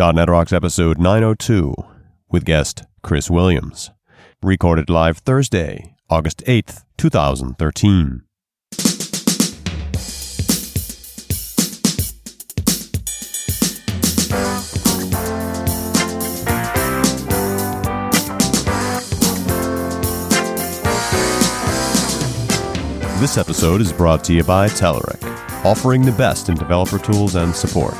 .NET Rocks episode 902 with guest Chris Williams. Recorded live Thursday, August 8th, 2013. This episode is brought to you by Telerik, offering the best in developer tools and support,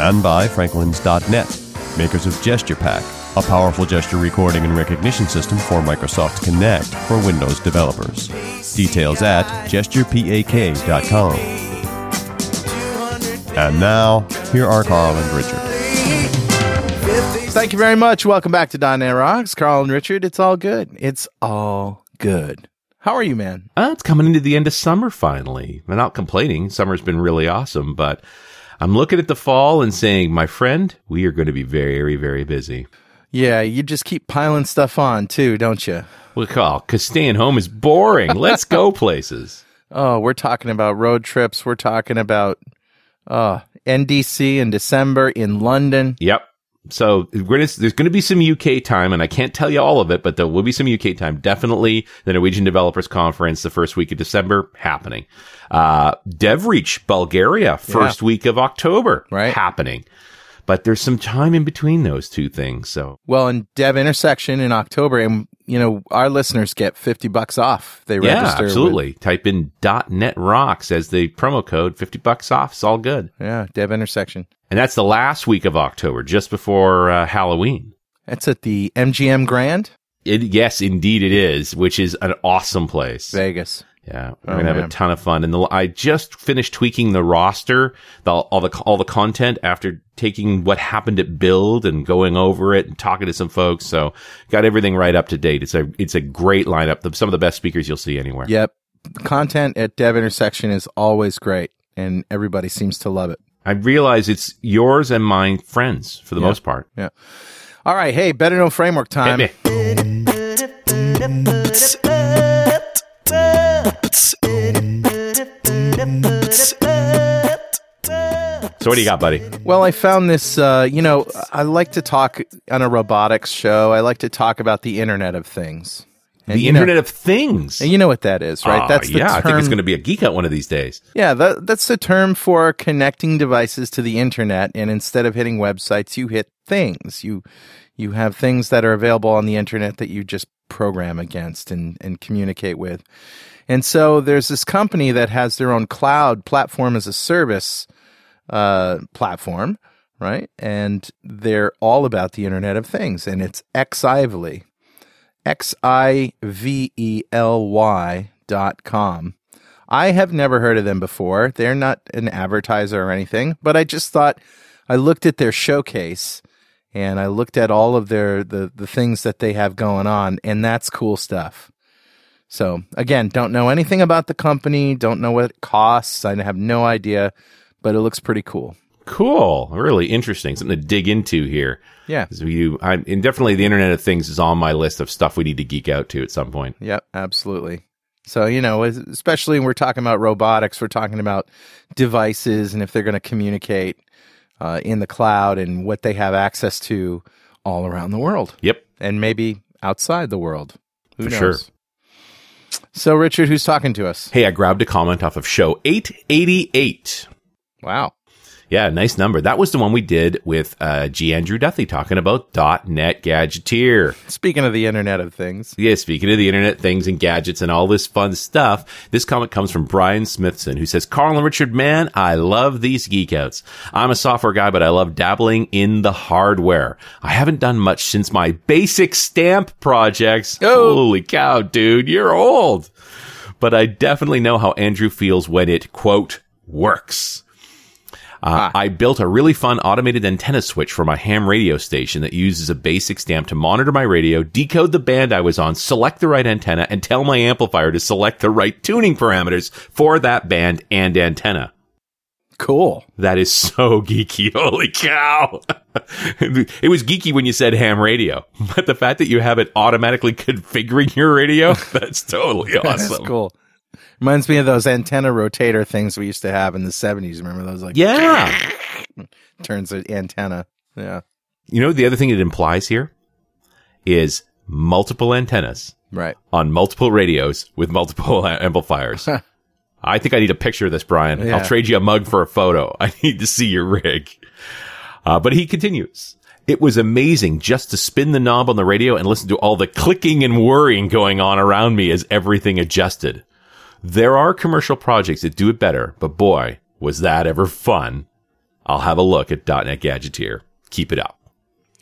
and by Franklins.net, makers of GesturePak, a powerful gesture recording and recognition system for Microsoft Kinect for Windows developers. Details at gesturepak.com. And now, here are Carl and Richard. Thank you very much. Welcome back to .NET Rocks. Carl and Richard, it's all good. It's all good. How are you, man? Uh, it's coming into the end of summer finally. I'm not complaining. Summer's been really awesome, but I'm looking at the fall and saying, my friend, we are going to be very, very busy. Yeah, you just keep piling stuff on too, don't you? Well, Carl, because staying home is boring. Let's go places. Oh, we're talking about road trips. We're talking about uh, NDC in December in London. Yep. So gonna, there's going to be some UK time, and I can't tell you all of it, but there will be some UK time. Definitely the Norwegian Developers Conference, the first week of December, happening. Uh, DevReach, Bulgaria, first yeah. week of October, right. happening. But there's some time in between those two things. So well, in Dev Intersection in October, and you know our listeners get fifty bucks off. They yeah, register. absolutely. With, Type in .NET Rocks as the promo code, fifty bucks off. It's all good. Yeah, Dev Intersection. And that's the last week of October, just before uh, Halloween. That's at the MGM Grand? It, yes, indeed it is, which is an awesome place. Vegas. Yeah, we're oh, gonna have man. a ton of fun. And the, I just finished tweaking the roster, the, all the all the content after taking what happened at Build and going over it and talking to some folks. So got everything right up to date. It's a it's a great lineup. Some of the best speakers you'll see anywhere. Yep, the content at Dev Intersection is always great, and everybody seems to love it. I realize it's yours and my friends for the yeah. most part. Yeah. All right. Hey, better know framework time. So what do you got, buddy? Well, I found this. Uh, you know, I like to talk on a robotics show. I like to talk about the Internet of Things. And the Internet know, of Things. And you know what that is, right? Uh, that's the yeah. Term, I think it's going to be a geek out one of these days. Yeah, that, that's the term for connecting devices to the internet, and instead of hitting websites, you hit things. You you have things that are available on the internet that you just program against and and communicate with. And so there's this company that has their own cloud platform as a service uh, platform, right? And they're all about the Internet of Things, and it's Xively. X I V E L Y dot com. I have never heard of them before. They're not an advertiser or anything, but I just thought I looked at their showcase and I looked at all of their the, the things that they have going on, and that's cool stuff. So again, don't know anything about the company, don't know what it costs. I have no idea, but it looks pretty cool. Cool. Really interesting. Something to dig into here. Yeah. You, I, and definitely the Internet of Things is on my list of stuff we need to geek out to at some point. Yep, absolutely. So, you know, especially when we're talking about robotics, we're talking about devices and if they're going to communicate uh, in the cloud and what they have access to all around the world. Yep. And maybe outside the world. Who For knows? sure. So, Richard, who's talking to us? Hey, I grabbed a comment off of show 888. Wow. Yeah, nice number. That was the one we did with uh, G. Andrew Duthie talking about .NET Gadgeteer. Speaking of the Internet of Things. Yeah, speaking of the Internet things and gadgets and all this fun stuff, this comment comes from Brian Smithson, who says, Carl and Richard, man, I love these geek outs. I'm a software guy, but I love dabbling in the hardware. I haven't done much since my basic stamp projects. Oh. Holy cow, dude, you're old. But I definitely know how Andrew feels when it, quote, works. Uh, I built a really fun automated antenna switch for my ham radio station that uses a basic stamp to monitor my radio, decode the band I was on, select the right antenna, and tell my amplifier to select the right tuning parameters for that band and antenna. Cool. That is so geeky. Holy cow. it was geeky when you said ham radio, but the fact that you have it automatically configuring your radio, that's totally awesome. that's cool. Reminds me of those antenna rotator things we used to have in the 70s. Remember those? Like, yeah. turns the antenna. Yeah. You know, the other thing it implies here is multiple antennas Right. on multiple radios with multiple amplifiers. I think I need a picture of this, Brian. Yeah. I'll trade you a mug for a photo. I need to see your rig. Uh, but he continues. It was amazing just to spin the knob on the radio and listen to all the clicking and whirring going on around me as everything adjusted. There are commercial projects that do it better, but boy, was that ever fun. I'll have a look at .NET Gadgeteer. Keep it up.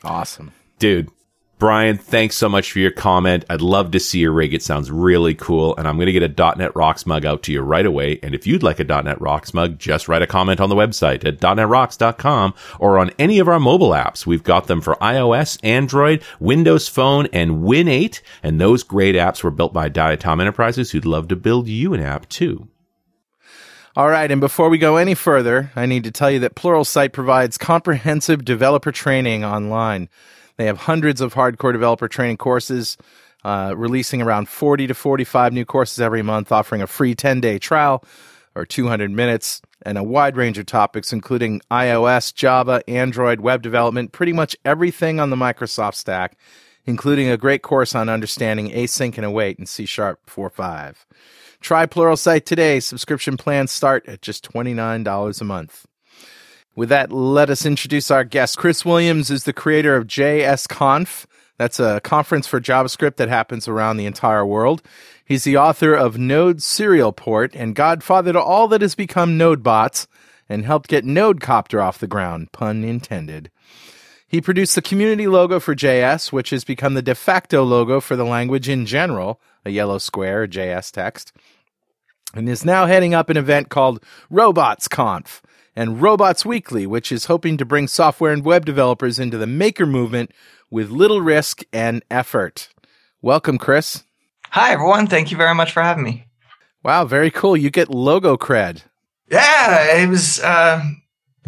Awesome. Dude, Brian, thanks so much for your comment. I'd love to see your rig. It sounds really cool. And I'm going to get a .NET Rocks mug out to you right away. And if you'd like a .NET Rocks mug, just write a comment on the website at .NETRocks.com or on any of our mobile apps. We've got them for iOS, Android, Windows Phone, and Win 8. And those great apps were built by Diatom Enterprises who'd love to build you an app too. All right, and before we go any further, I need to tell you that Pluralsight provides comprehensive developer training online. They have hundreds of hardcore developer training courses, uh, releasing around 40 to 45 new courses every month, offering a free 10 day trial or 200 minutes, and a wide range of topics, including iOS, Java, Android, web development, pretty much everything on the Microsoft stack, including a great course on understanding async and await in C Sharp 4.5. Try Pluralsight today. Subscription plans start at just $29 a month. With that, let us introduce our guest. Chris Williams is the creator of JSConf. That's a conference for JavaScript that happens around the entire world. He's the author of Node Serial Port and godfather to all that has become NodeBots and helped get NodeCopter off the ground, pun intended. He produced the community logo for JS, which has become the de facto logo for the language in general, a yellow square, JS text, and is now heading up an event called RobotsConf and Robots Weekly, which is hoping to bring software and web developers into the maker movement with little risk and effort. Welcome, Chris. Hi, everyone. Thank you very much for having me. Wow, very cool. You get logo cred. Yeah, it was uh,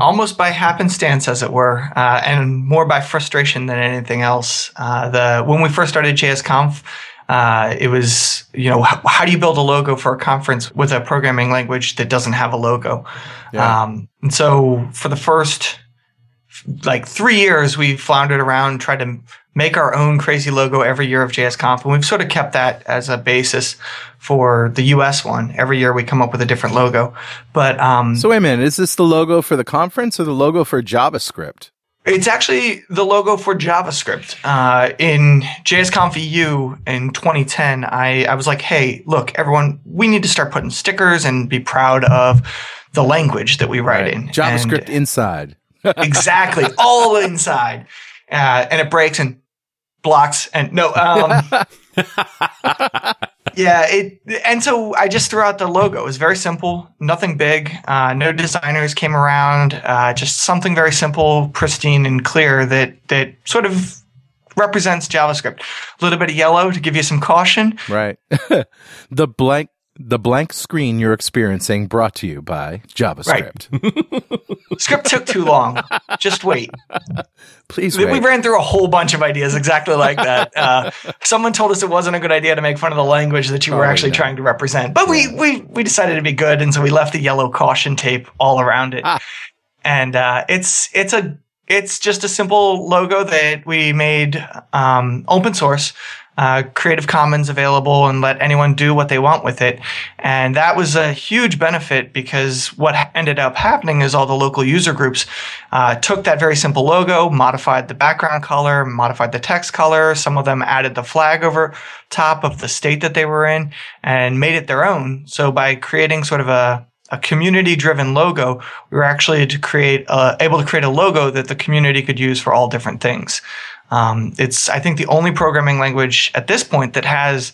almost by happenstance, as it were, uh, and more by frustration than anything else. Uh, the when we first started JSConf, uh, it was you know how, how, do you build a logo for a conference with a programming language that doesn't have a logo? Yeah. Um, and so for the first like three years, we floundered around, tried to make our own crazy logo every year of JSConf, and we've sort of kept that as a basis for the US one. Every year we come up with a different logo. But um, so wait a minute, is this the logo for the conference or the logo for JavaScript? It's actually the logo for JavaScript. Uh, in JSConf EU in 2010, I, I was like, hey, look, everyone, we need to start putting stickers and be proud of the language that we write right. in. JavaScript and inside. exactly. All inside. Uh, and it breaks and blocks and no, um, yeah, it and so I just threw out the logo. It was very simple, nothing big. Uh, no designers came around. Uh, just something very simple, pristine, and clear that that sort of represents JavaScript. A little bit of yellow to give you some caution. Right. the blank the blank screen you're experiencing brought to you by JavaScript. Right. Script took too long. Just wait. Please we, wait. We ran through a whole bunch of ideas exactly like that. Uh, someone told us it wasn't a good idea to make fun of the language that you were oh, actually yeah. trying to represent, but we, we we decided to be good, and so we left the yellow caution tape all around it. Ah. And uh, it's it's a it's just a simple logo that we made um, open source uh, Creative Commons available and let anyone do what they want with it. And that was a huge benefit because what ended up happening is all the local user groups uh, took that very simple logo, modified the background color, modified the text color. Some of them added the flag over top of the state that they were in and made it their own. So by creating sort of a a community driven logo, we were actually to create uh, able to create a logo that the community could use for all different things. Um, it's, I think, the only programming language at this point that has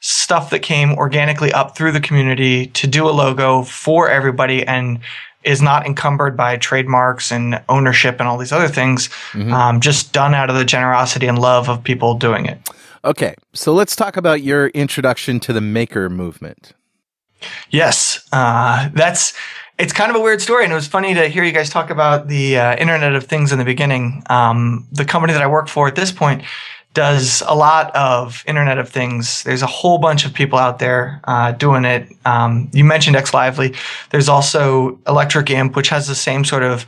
stuff that came organically up through the community to do a logo for everybody and is not encumbered by trademarks and ownership and all these other things. Mm-hmm. Um, just done out of the generosity and love of people doing it. Okay, so let's talk about your introduction to the maker movement. Yes, uh, that's it's kind of a weird story, and it was funny to hear you guys talk about the uh, Internet of Things in the beginning. Um, the company that I work for at this point does a lot of Internet of Things. There's a whole bunch of people out there uh, doing it. Um, you mentioned Xively. There's also Electric Imp, which has the same sort of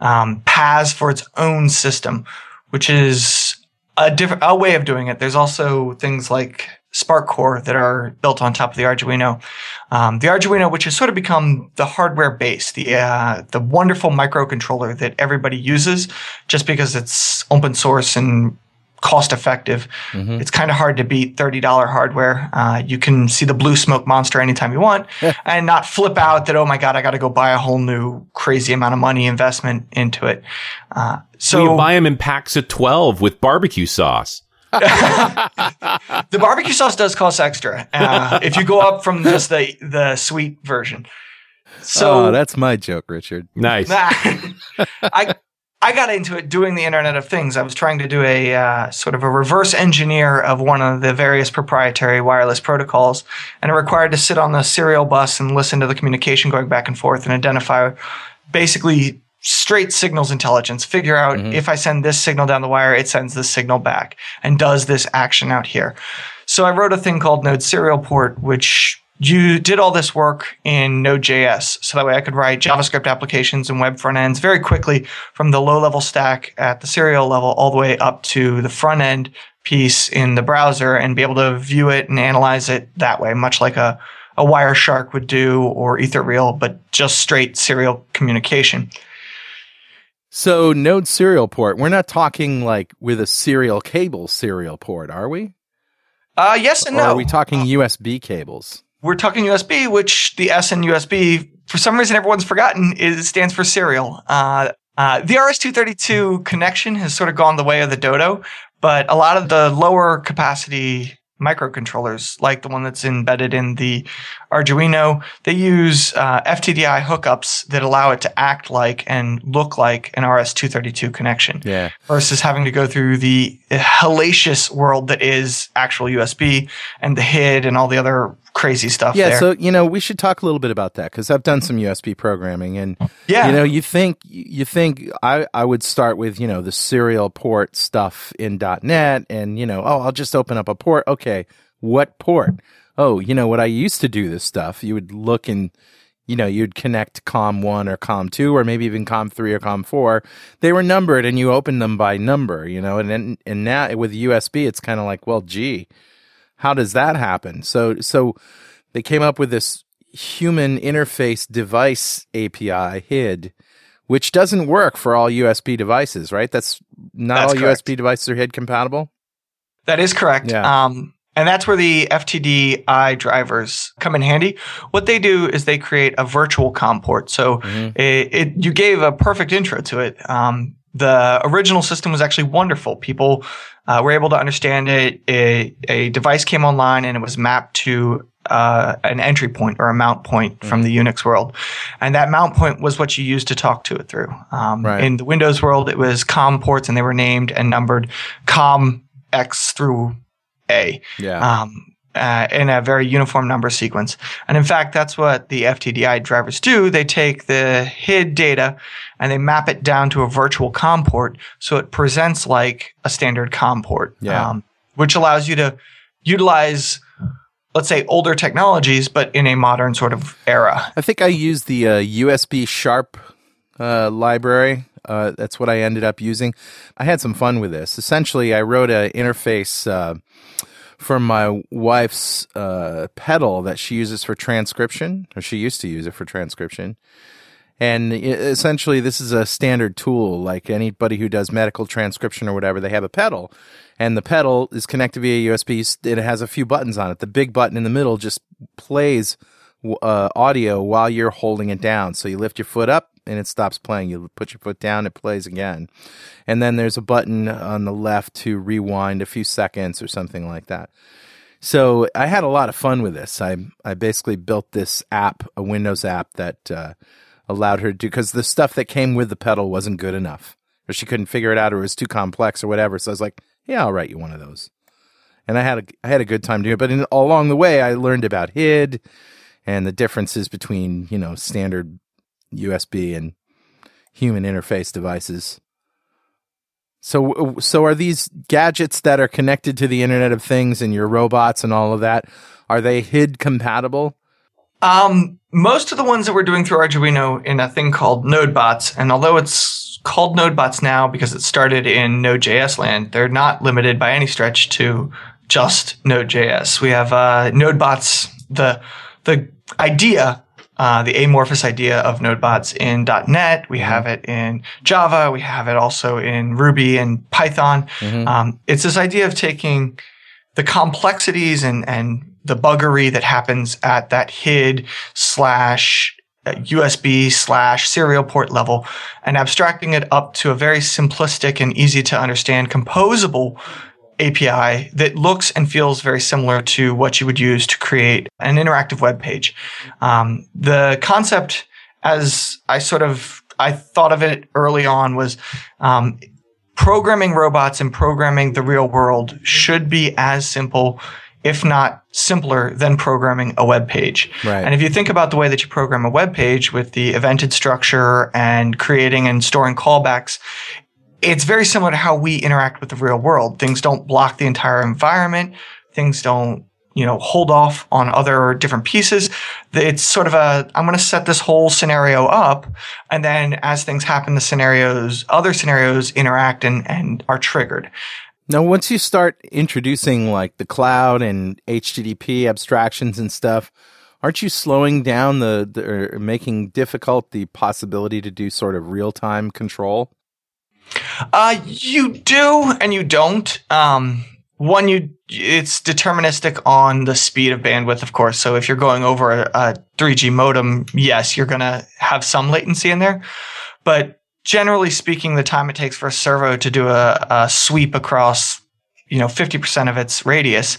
um, PaaS for its own system, which is a different a way of doing it. There's also things like SparkCore that are built on top of the Arduino. Um, the Arduino, which has sort of become the hardware base, the uh, the wonderful microcontroller that everybody uses, just because it's open source and cost effective. Mm-hmm. It's kind of hard to beat $30 hardware. Uh, you can see the blue smoke monster anytime you want and not flip out that, oh my God, I got to go buy a whole new crazy amount of money investment into it. Uh, so you buy them in packs of 12 with barbecue sauce. the barbecue sauce does cost extra uh, if you go up from just the the sweet version. So oh, that's my joke, Richard. Nice. I I got into it doing the Internet of Things. I was trying to do a uh, sort of a reverse engineer of one of the various proprietary wireless protocols, and it required to sit on the serial bus and listen to the communication going back and forth and identify basically straight signals intelligence, figure out mm-hmm. if I send this signal down the wire, it sends this signal back and does this action out here. So I wrote a thing called Node Serial Port, which you did all this work in Node.js. So that way I could write JavaScript applications and web front ends very quickly from the low level stack at the serial level all the way up to the front end piece in the browser and be able to view it and analyze it that way, much like a, a Wireshark would do or Ethereal, but just straight serial communication. So Node serial port. We're not talking like with a serial cable serial port, are we? Uh, yes and or no. Are we talking USB cables? We're talking USB, which the S in USB, for some reason, everyone's forgotten, is stands for serial. Uh, uh, the RS-232 connection has sort of gone the way of the Dodo, but a lot of the lower capacity microcontrollers, like the one that's embedded in the Arduino. They use uh, FTDI hookups that allow it to act like and look like an RS-232 connection. Yeah. Versus having to go through the hellacious world that is actual USB and the HID and all the other crazy stuff yeah there. so you know we should talk a little bit about that because i've done some usb programming and yeah. you know you think you think i i would start with you know the serial port stuff in. net and you know oh i'll just open up a port. Okay what port? Oh you know what i used to do this stuff you would look and you know you'd connect com 1 or com 2 or maybe even com 3 or com 4 they were numbered and you open them by number you know and then and now with usb it's kind of like well gee how does that happen? So so they came up with this human interface device API HID, which doesn't work for all USB devices, right? That's not that's all correct. USB devices are HID compatible. That is correct. Yeah. Um, and that's where the FTDI drivers come in handy. What they do is they create a virtual COM port. So mm-hmm. it, it, you gave a perfect intro to it. Um, the original system was actually wonderful. People uh, were able to understand it. A, a, device came online and it was mapped to uh, an entry point or a mount point mm. from the Unix world. And that mount point was what you used to talk to it through. Um, right. In the Windows world, it was COM ports and they were named and numbered COM X through A. Yeah. Um, uh, in a very uniform number sequence. And in fact, that's what the FTDI drivers do. They take the HID data and they map it down to a virtual COM port so it presents like a standard COM port, yeah. um, which allows you to utilize let's say older technologies, but in a modern sort of era. I think I used the uh, USB Sharp uh, library. Uh, that's what I ended up using. I had some fun with this. Essentially, I wrote an interface uh, from my wife's uh, pedal that she uses for transcription, or she used to use it for transcription. And essentially, this is a standard tool. Like anybody who does medical transcription or whatever, they have a pedal, and the pedal is connected via USB. It has a few buttons on it. The big button in the middle just plays uh, audio while you're holding it down. So you lift your foot up, and it stops playing. You put your foot down, it plays again. And then there's a button on the left to rewind a few seconds or something like that. So I had a lot of fun with this. I I basically built this app, a Windows app that uh, allowed her to because the stuff that came with the pedal wasn't good enough, or she couldn't figure it out, or it was too complex, or whatever. So I was like, "Yeah, I'll write you one of those." And I had a I had a good time doing it. But in, along the way, I learned about HID and the differences between you know standard USB and human interface devices. So, so are these gadgets that are connected to the Internet of Things and your robots and all of that? Are they HID compatible? Um, most of the ones that we're doing through Arduino in a thing called NodeBots, and although it's called NodeBots now because it started in Node.js land, they're not limited by any stretch to just Node.js. We have uh, NodeBots, the the idea, uh, the amorphous idea of NodeBots in .NET. We have it in Java. We have it also in Ruby and Python. Mm-hmm. Um, it's this idea of taking the complexities and and the buggery that happens at that HID slash uh, USB slash serial port level and abstracting it up to a very simplistic and easy to understand composable API that looks and feels very similar to what you would use to create an interactive web page. Um, the concept, as I sort of I thought of it early on, was um, programming robots and programming the real world should be as simple if not simpler than programming a web page. Right. And if you think about the way that you program a web page with the evented structure and creating and storing callbacks, it's very similar to how we interact with the real world. Things don't block the entire environment. Things don't, you know, hold off on other different pieces. It's sort of a, I'm going to set this whole scenario up. And then as things happen, the scenarios, other scenarios interact and, and are triggered. Now, once you start introducing like the cloud and HTTP abstractions and stuff, aren't you slowing down the, the or making difficult the possibility to do sort of real time control? Uh, you do and you don't. Um, one, you it's deterministic on the speed of bandwidth, of course. So if you're going over a, a 3G modem, yes, you're gonna have some latency in there, but generally speaking, the time it takes for a servo to do a, a sweep across you know 50% of its radius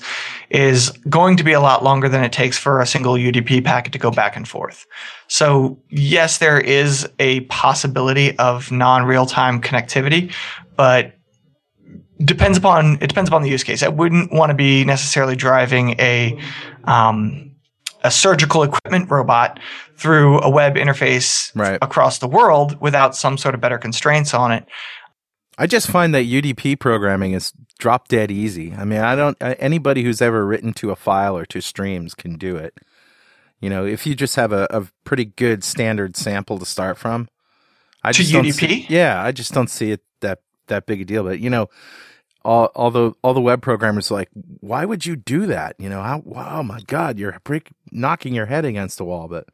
is going to be a lot longer than it takes for a single UDP packet to go back and forth. So yes, there is a possibility of non-real-time connectivity, but depends upon it depends upon the use case. I wouldn't want to be necessarily driving a um, a surgical equipment robot through a web interface Right. across the world without some sort of better constraints on it. I just find that UDP programming is drop dead easy. I mean, I don't, uh, anybody who's ever written to a file or to streams can do it. You know, if you just have a, a pretty good standard sample to start from. I To just UDP? see- yeah, I just don't see it that, that big a deal. But, you know, all, although all the web programmers are like, why would you do that? You know, how, wow, my God, you're break, knocking your head against the wall. But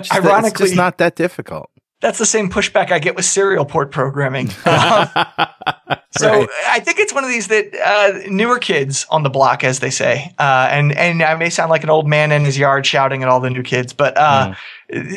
just that- it's not that difficult. That's the same pushback I get with serial port programming. Um, so Right. I think it's one of these that uh, newer kids on the block, as they say, uh, and and I may sound like an old man in his yard shouting at all the new kids, but uh,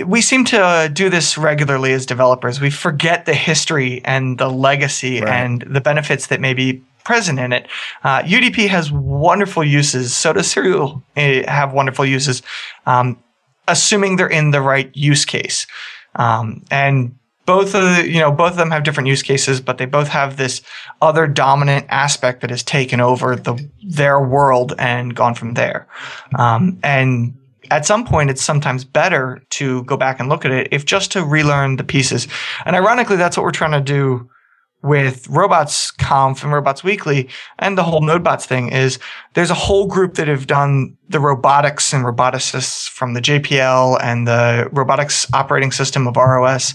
we seem to do this regularly as developers. We forget the history and the legacy Right. and the benefits that may be present in it. Uh, UDP has wonderful uses. So does serial uh, have wonderful uses, um, assuming they're in the right use case. Um, and both of the, you know, both of them have different use cases, but they both have this other dominant aspect that has taken over the their world and gone from there. Um, and at some point, it's sometimes better to go back and look at it, if just to relearn the pieces. And ironically, that's what we're trying to do with Robots Conf and Robots Weekly and the whole NodeBots thing is there's a whole group that have done the robotics and roboticists from the JPL and the robotics operating system of ROS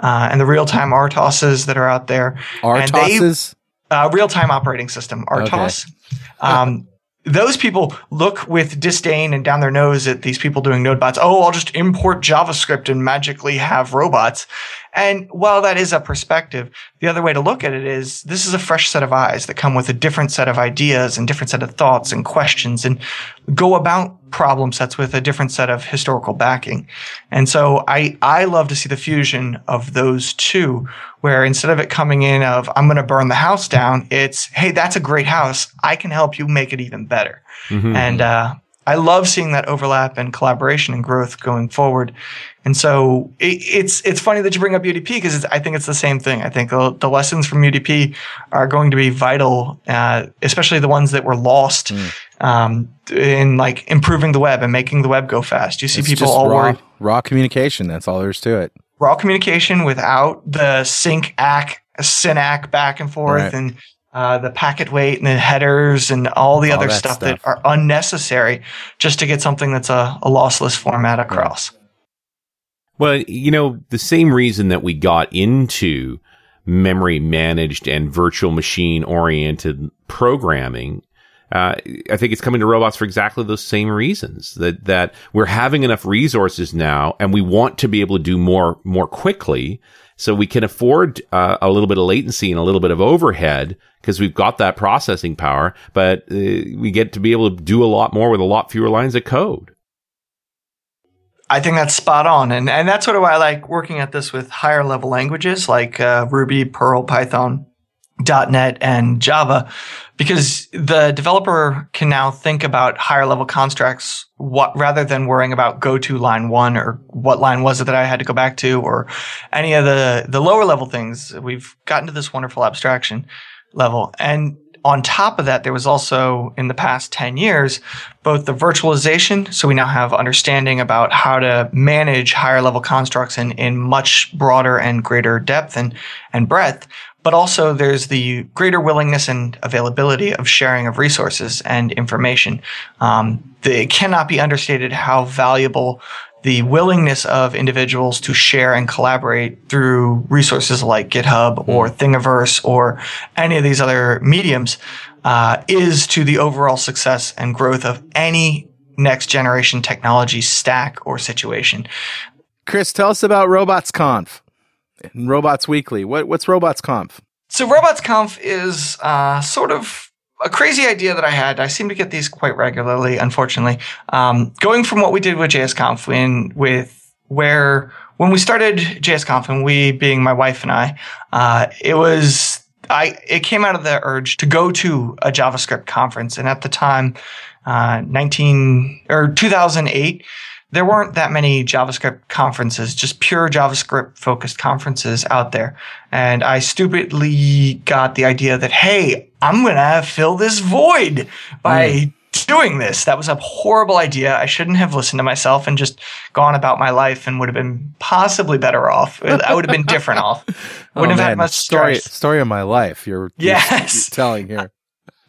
uh, and the real-time RTOSs that are out there. And they- RTOSs? uh, real-time operating system, RTOS. Um, those people look with disdain and down their nose at these people doing NodeBots. Oh, I'll just import JavaScript and magically have robots. And while that is a perspective, the other way to look at it is this is a fresh set of eyes that come with a different set of ideas and different set of thoughts and questions and go about problem sets with a different set of historical backing. And so I, I love to see the fusion of those two, where instead of it coming in of, I'm going to burn the house down, it's, Hey, that's a great house. I can help you make it even better. And, uh, I love seeing that overlap and collaboration and growth going forward. And so it, it's it's funny that you bring up UDP because I think it's the same thing. I think the, the lessons from UDP are going to be vital, uh, especially the ones that were lost um, in like improving the web and making the web go fast. You see It's people all raw, worried raw communication. That's all there is to it. raw communication without the sync ack synac back and forth Right. and uh, the packet weight and the headers and all the all other that stuff, stuff, that are unnecessary just to get something that's a, a lossless format across. Well, you know, the same reason that we got into memory managed and virtual machine oriented programming uh, I think it's coming to robots for exactly those same reasons that, that we're having enough resources now and we want to be able to do more, more quickly. So we can afford uh, a little bit of latency and a little bit of overhead because we've got that processing power, but uh, we get to be able to do a lot more with a lot fewer lines of code. I think that's spot on. And, and that's sort of why I like working at this with higher level languages like uh, Ruby, Perl, Python, .NET, and Java because the developer can now think about higher level constructs what, rather than worrying about go to line one or what line was it that I had to go back to or any of the, the lower level things. We've gotten to this wonderful abstraction level. And on top of that, there was also in the past 10 years, both the virtualization. So we now have understanding about how to manage higher level constructs in, in much broader and greater depth and, and breadth but also there's the greater willingness and availability of sharing of resources and information. Um, it cannot be understated how valuable the willingness of individuals to share and collaborate through resources like GitHub or hmm. Thingiverse or any of these other mediums uh, is to the overall success and growth of any next generation technology stack or situation. Chris, tell us about RobotsConf and Robots Weekly. What, what's RobotsConf? So Robots Conf is uh, sort of a crazy idea that I had. I seem to get these quite regularly, unfortunately. Um, going from what we did with JSConf, when with where when we started JSConf, and we being my wife and I, uh, it was I it came out of the urge to go to a JavaScript conference, and at the time, uh, nineteen or two thousand eight there weren't that many JavaScript conferences, just pure JavaScript focused conferences out there. And I stupidly got the idea that, hey, I'm going to fill this void by mm. doing this. That was a horrible idea. I shouldn't have listened to myself and just gone about my life and would have been possibly better off. I would have been different off. Oh, Wouldn't oh, have man. had much story, stress. Story of my life. You're, yes. You're telling here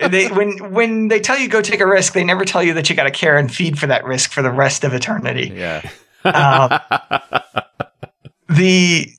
they when when they tell you go take a risk, they never tell you that you got to care and feed for that risk for the rest of eternity. Yeah. Um, the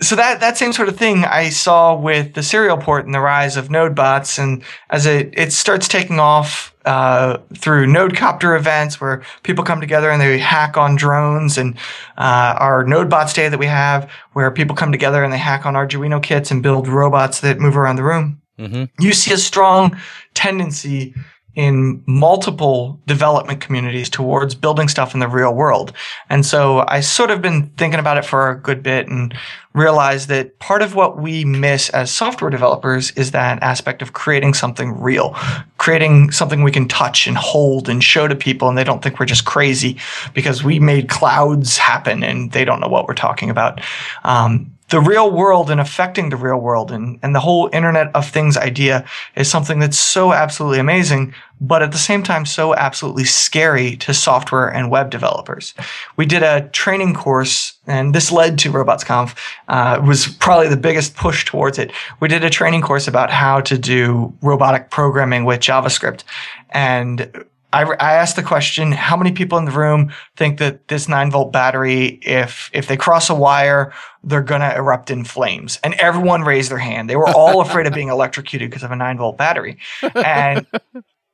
so that that same sort of thing I saw with the serial port and the rise of node bots, and as it it starts taking off uh, through nodecopter events where people come together and they hack on drones, and uh, our nodebots day that we have where people come together and they hack on Arduino kits and build robots that move around the room. Mm-hmm. You see a strong tendency in multiple development communities towards building stuff in the real world. And so I sort of been thinking about it for a good bit and realized that part of what we miss as software developers is that aspect of creating something real, creating something we can touch and hold and show to people and they don't think we're just crazy because we made clouds happen and they don't know what we're talking about. Um, the real world and affecting the real world and, and the whole Internet of Things idea is something that's so absolutely amazing, but at the same time, so absolutely scary to software and web developers. We did a training course, and this led to RobotsConf, uh, was probably the biggest push towards it. We did a training course about how to do robotic programming with JavaScript. And I, I asked the question, how many people in the room think that this nine volt battery, if, if they cross a wire, they're going to erupt in flames? And everyone raised their hand. They were all afraid of being electrocuted because of a nine volt battery. And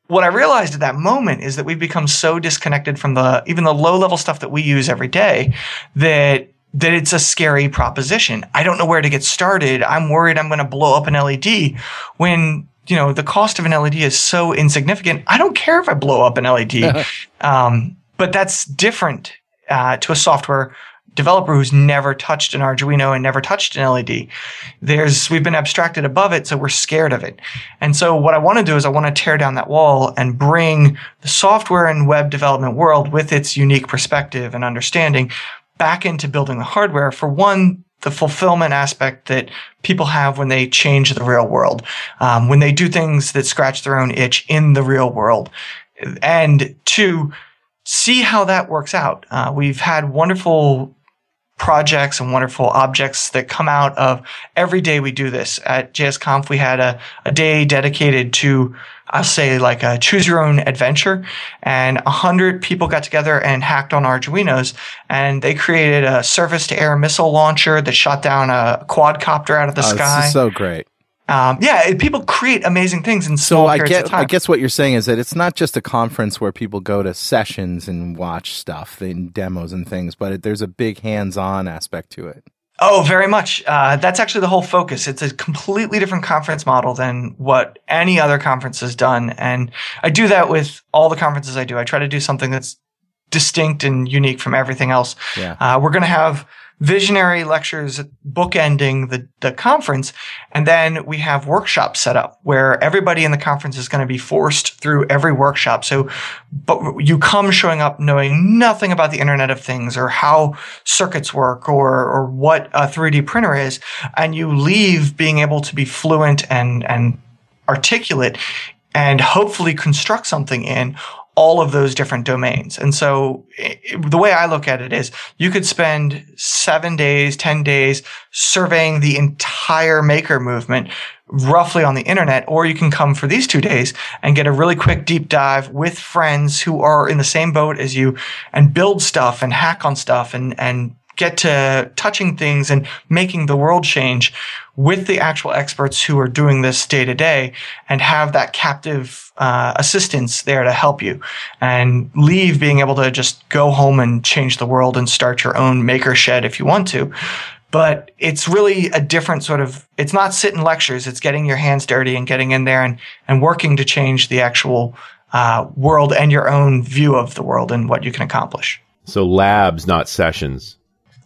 what I realized at that moment is that we've become so disconnected from the, even the low level stuff that we use every day that that it's a scary proposition. I don't know where to get started. I'm worried I'm going to blow up an LED when you know, the cost of an LED is so insignificant. I don't care if I blow up an LED. um, but that's different uh, to a software developer who's never touched an Arduino and never touched an LED. There's, we've been abstracted above it, so we're scared of it. And so what I want to do is I want to tear down that wall and bring the software and web development world with its unique perspective and understanding back into building the hardware for one, the fulfillment aspect that people have when they change the real world, um, when they do things that scratch their own itch in the real world. And to see how that works out. Uh, we've had wonderful projects and wonderful objects that come out of every day we do this. At JSConf, we had a, a day dedicated to, I'll say like a choose your own adventure and a hundred people got together and hacked on Arduinos and they created a surface to air missile launcher that shot down a quadcopter out of the oh, sky. so great. Um, yeah, it, people create amazing things in so I get. I guess what you're saying is that it's not just a conference where people go to sessions and watch stuff and demos and things, but it, there's a big hands-on aspect to it. Oh, very much. Uh, that's actually the whole focus. It's a completely different conference model than what any other conference has done. And I do that with all the conferences I do. I try to do something that's distinct and unique from everything else. Yeah. Uh, we're going to have visionary lectures bookending the, the conference. And then we have workshops set up where everybody in the conference is going to be forced through every workshop. So, but you come showing up knowing nothing about the internet of things or how circuits work or, or what a 3D printer is. And you leave being able to be fluent and, and articulate and hopefully construct something in all of those different domains. And so it, the way I look at it is you could spend seven days, 10 days surveying the entire maker movement roughly on the internet, or you can come for these two days and get a really quick deep dive with friends who are in the same boat as you and build stuff and hack on stuff and, and get to touching things and making the world change with the actual experts who are doing this day to day and have that captive uh, assistance there to help you and leave being able to just go home and change the world and start your own maker shed if you want to. But it's really a different sort of it's not sitting lectures it's getting your hands dirty and getting in there and and working to change the actual uh, world and your own view of the world and what you can accomplish. So labs not sessions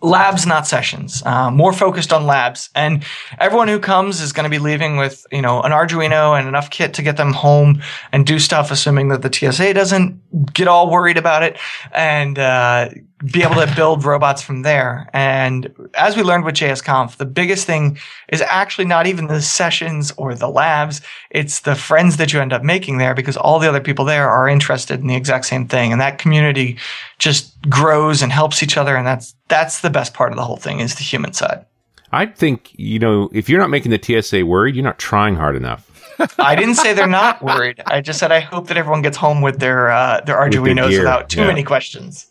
labs not sessions. Uh, more focused on labs. And everyone who comes is going to be leaving with you know an arduino and enough kit to get them home and do stuff assuming that the tsa doesn't get all worried about it. And uh, be able to build robots from there. And as we learned with jsconf the biggest thing is actually not even the sessions or the labs. It's the friends that you end up making there because all the other people there are interested in the exact same thing. And that community just grows and helps each other. And that's that's the best part of the whole thing is the human side. I think you know if you're not making the tsa worried you're not trying hard enough. I didn't say they're not worried. I just said I hope that everyone gets home with their uh, their Arduinos without too yeah. many questions.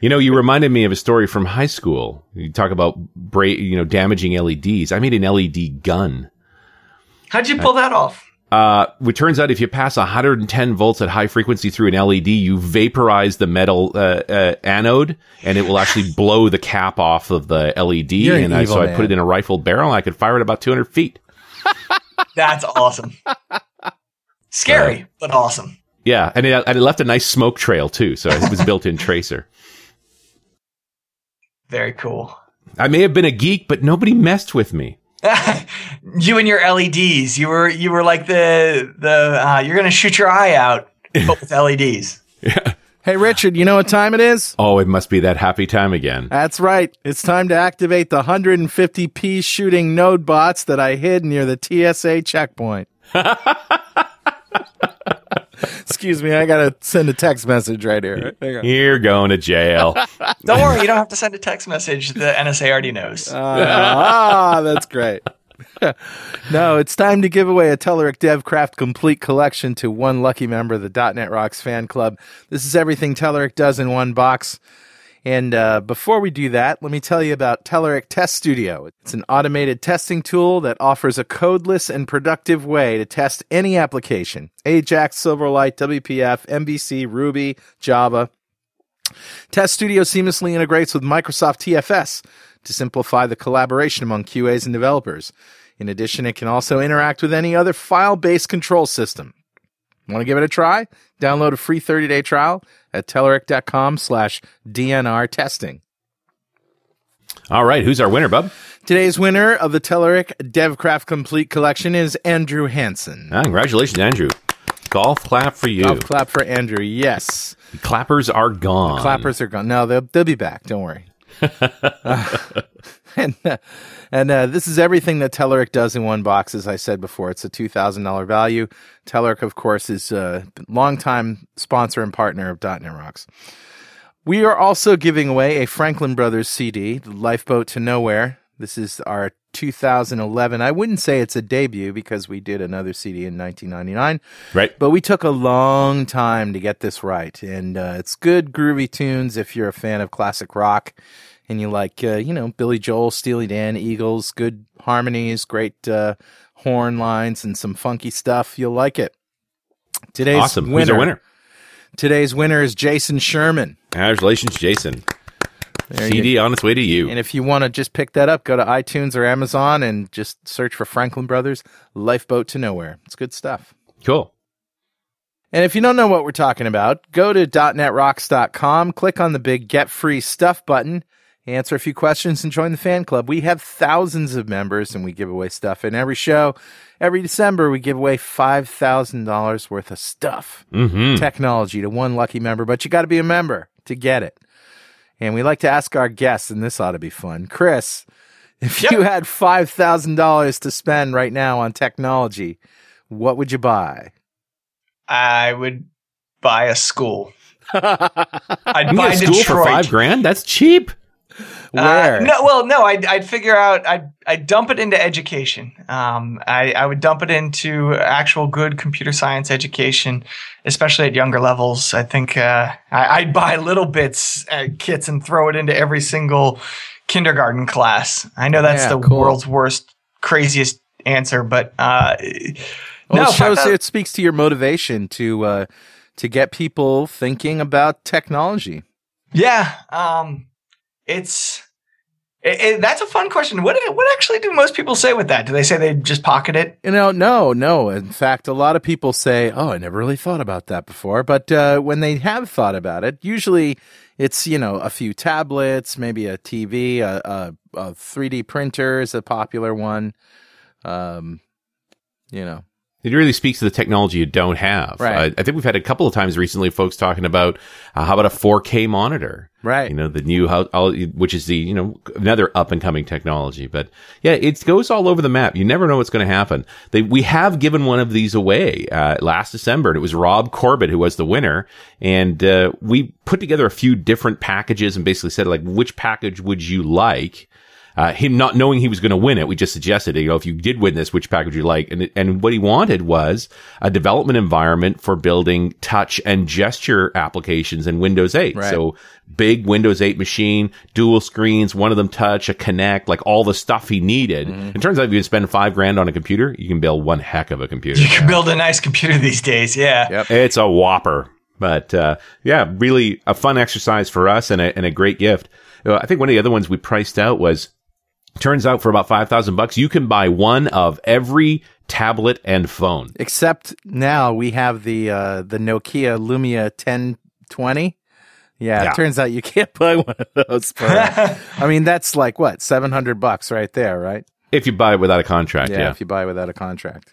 You know, you reminded me of a story from high school. You talk about bra- you know damaging LEDs. I made an LED gun. How'd you pull that off? Uh, it turns out if you pass 110 volts at high frequency through an LED, you vaporize the metal uh, uh, anode, and it will actually blow the cap off of the LED. You're an and I, evil so I put it in a rifle barrel. and I could fire it about 200 feet. That's awesome. Scary, but awesome. Yeah, and it, and it left a nice smoke trail too. So it was built-in tracer. Very cool. I may have been a geek, but nobody messed with me. you and your LEDs. You were you were like the the uh, you're gonna shoot your eye out, but with LEDs. Hey, Richard, you know what time it is? Oh, it must be that happy time again. That's right. It's time to activate the 150p shooting node bots that I hid near the TSA checkpoint. Excuse me, I gotta send a text message right here. Hang. You're going to jail. Don't worry, you don't have to send a text message. The NSA already knows. ah, that's great. no, it's time to give away a Telerik DevCraft Complete Collection to one lucky member of the .NET Rocks fan club. This is everything Telerik does in one box. And uh, before we do that, let me tell you about Telerik Test Studio. It's an automated testing tool that offers a codeless and productive way to test any application Ajax, Silverlight, WPF, MVC, Ruby, Java. Test Studio seamlessly integrates with Microsoft TFS to simplify the collaboration among QAs and developers. In addition, it can also interact with any other file based control system. Want to give it a try? Download a free 30 day trial at Telerik.com slash DNR testing. All right, who's our winner, bub? Today's winner of the Telerik DevCraft Complete Collection is Andrew Hansen. Ah, congratulations, Andrew. Golf clap for you. Golf clap for Andrew. Yes. Clappers are gone. Clappers are gone. No, they'll, they'll be back. Don't worry. Uh, and uh, and uh, this is everything that Telerik does in one box. As I said before, it's a two thousand dollar value. Telerik, of course, is a longtime sponsor and partner of .NET Rocks. We are also giving away a Franklin Brothers CD, The Lifeboat to Nowhere. This is our 2011. I wouldn't say it's a debut because we did another CD in 1999. Right. But we took a long time to get this right. And uh, it's good, groovy tunes if you're a fan of classic rock and you like, uh, you know, Billy Joel, Steely Dan, Eagles, good harmonies, great uh, horn lines, and some funky stuff. You'll like it. Today's awesome. winner. Who's our winner? Today's winner is Jason Sherman. Congratulations, Jason. There CD you- on its way to you. And if you want to just pick that up, go to iTunes or Amazon and just search for Franklin Brothers Lifeboat to Nowhere. It's good stuff. Cool. And if you don't know what we're talking about, go to .netrocks.com, click on the big Get Free Stuff button, answer a few questions, and join the fan club. We have thousands of members, and we give away stuff in every show. Every December, we give away $5,000 worth of stuff, Mm-hmm. technology to one lucky member, but you got to be a member to get it. And we like to ask our guests, and this ought to be fun. Chris, if Yep. you had $5,000 to spend right now on technology, what would you buy? I would buy a school. I'd buy a school Detroit. for five grand? That's cheap. Where? Uh, no, well, no, I'd, I'd figure out, I'd, I'd dump it into education. Um, I, I would dump it into actual good computer science education, especially at younger levels. I think, uh, I, I'd buy little bits, uh, kits and throw it into every single kindergarten class. I know that's Yeah, the cool. world's worst, craziest answer, but, uh, Well, no, it shows it speaks to your motivation to uh, to get people thinking about technology. Yeah, um, it's it, it, that's a fun question. What what actually do most people say with that? Do they say they just pocket it? You know, no, no. In fact, a lot of people say, "Oh, I never really thought about that before." But uh, when they have thought about it, usually it's you know a few tablets, maybe a TV, a, a, a 3D printer is a popular one. Um, you know, It really speaks to the technology you don't have. Right. Uh, I think we've had a couple of times recently folks talking about uh, how about a 4K monitor? right? You know, the new, how, all, which is the, you know, another up and coming technology. But yeah, it goes all over the map. You never know what's going to happen. They, we have given one of these away, uh, last December and it was Rob Corbett who was the winner. And, uh, we put together a few different packages and basically said like, which package would you like? Uh, him not knowing he was going to win it, we just suggested, you know, if you did win this, which package you like? And, and what he wanted was a development environment for building touch and gesture applications in Windows 8. Right. So big Windows 8 machine, dual screens, one of them touch, a Kinect, like all the stuff he needed. Mm-hmm. It turns out if you spend five grand on a computer, you can build one heck of a computer. You can build a nice computer these days. Yeah. Yep. It's a whopper. But uh, yeah, really a fun exercise for us and a, and a great gift. Uh, I think one of the other ones we priced out was turns out for about 5000 bucks you can buy one of every tablet and phone. Except now we have the uh, the Nokia Lumia 1020. Yeah, Yeah. it turns out you can't buy one of those. For, I mean, that's like what seven hundred bucks right there, right? If you buy it without a contract, Yeah, yeah. if you buy it without a contract.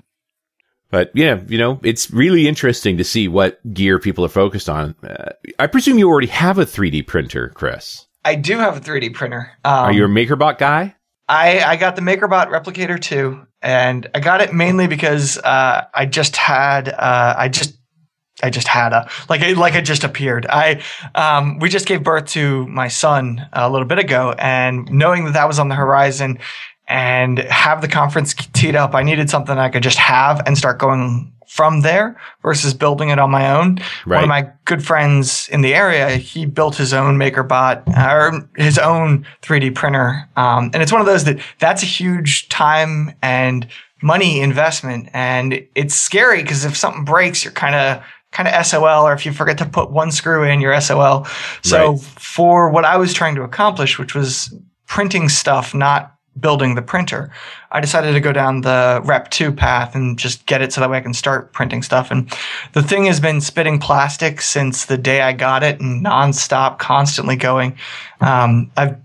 But yeah, you know, it's really interesting to see what gear people are focused on. Uh, I presume you already have a 3D printer, Chris. I do have a 3D printer. Um, Are you a MakerBot guy? I, I got the MakerBot Replicator 2, and I got it mainly because uh, I just had uh, I just I just had a like it, like it just appeared. I um, we just gave birth to my son a little bit ago, and knowing that that was on the horizon, and have the conference teed up, I needed something I could just have and start going from there versus building it on my own. One of my good friends in the area, he built his own MakerBot or his own 3D printer. Um, and it's one of those that that's a huge time and money investment. And it's scary because if something breaks, you're kind of kind of SOL, or if you forget to put one screw in, you're SOL. So Right. for what I was trying to accomplish, which was printing stuff, not building the printer, I decided to go down the Rep 2 path and just get it so that way I can start printing stuff. And the thing has been spitting plastic since the day I got it and nonstop, constantly going. Um, I've